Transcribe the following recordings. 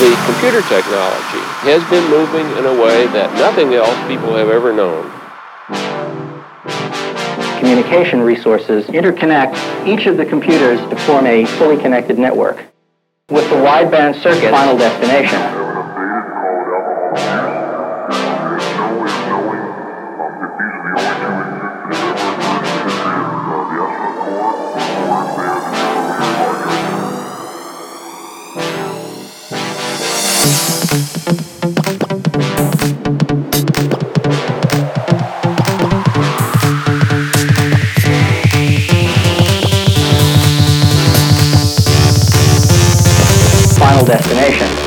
the computer technology has been moving in a way that nothing else people have ever known. Communication resources interconnect each of the computers to form a fully connected network. With the wideband circuit final destination, destination.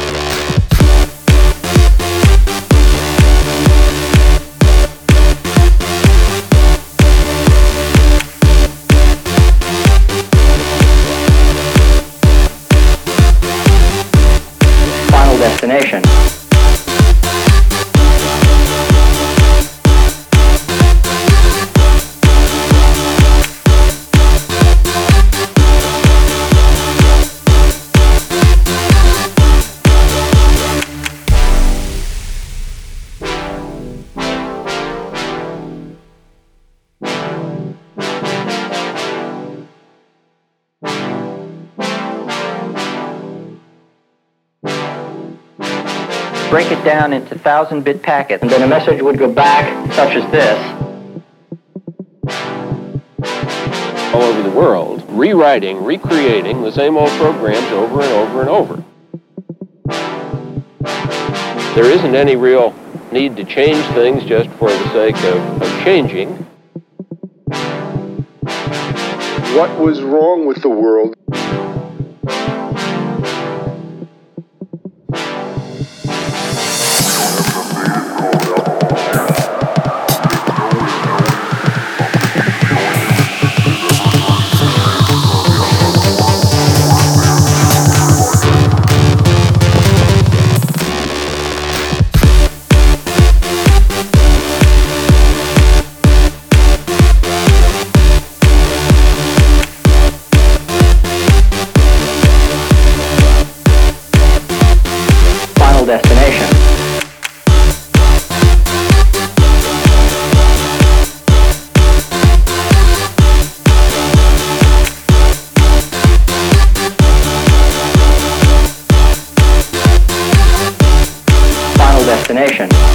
Destination. Break it down into thousand bit packets, and then a message would go back, such as this. All over the world, rewriting, recreating the same old programs over and over and over. There isn't any real need to change things just for the sake of, of changing. What was wrong with the world? Destination.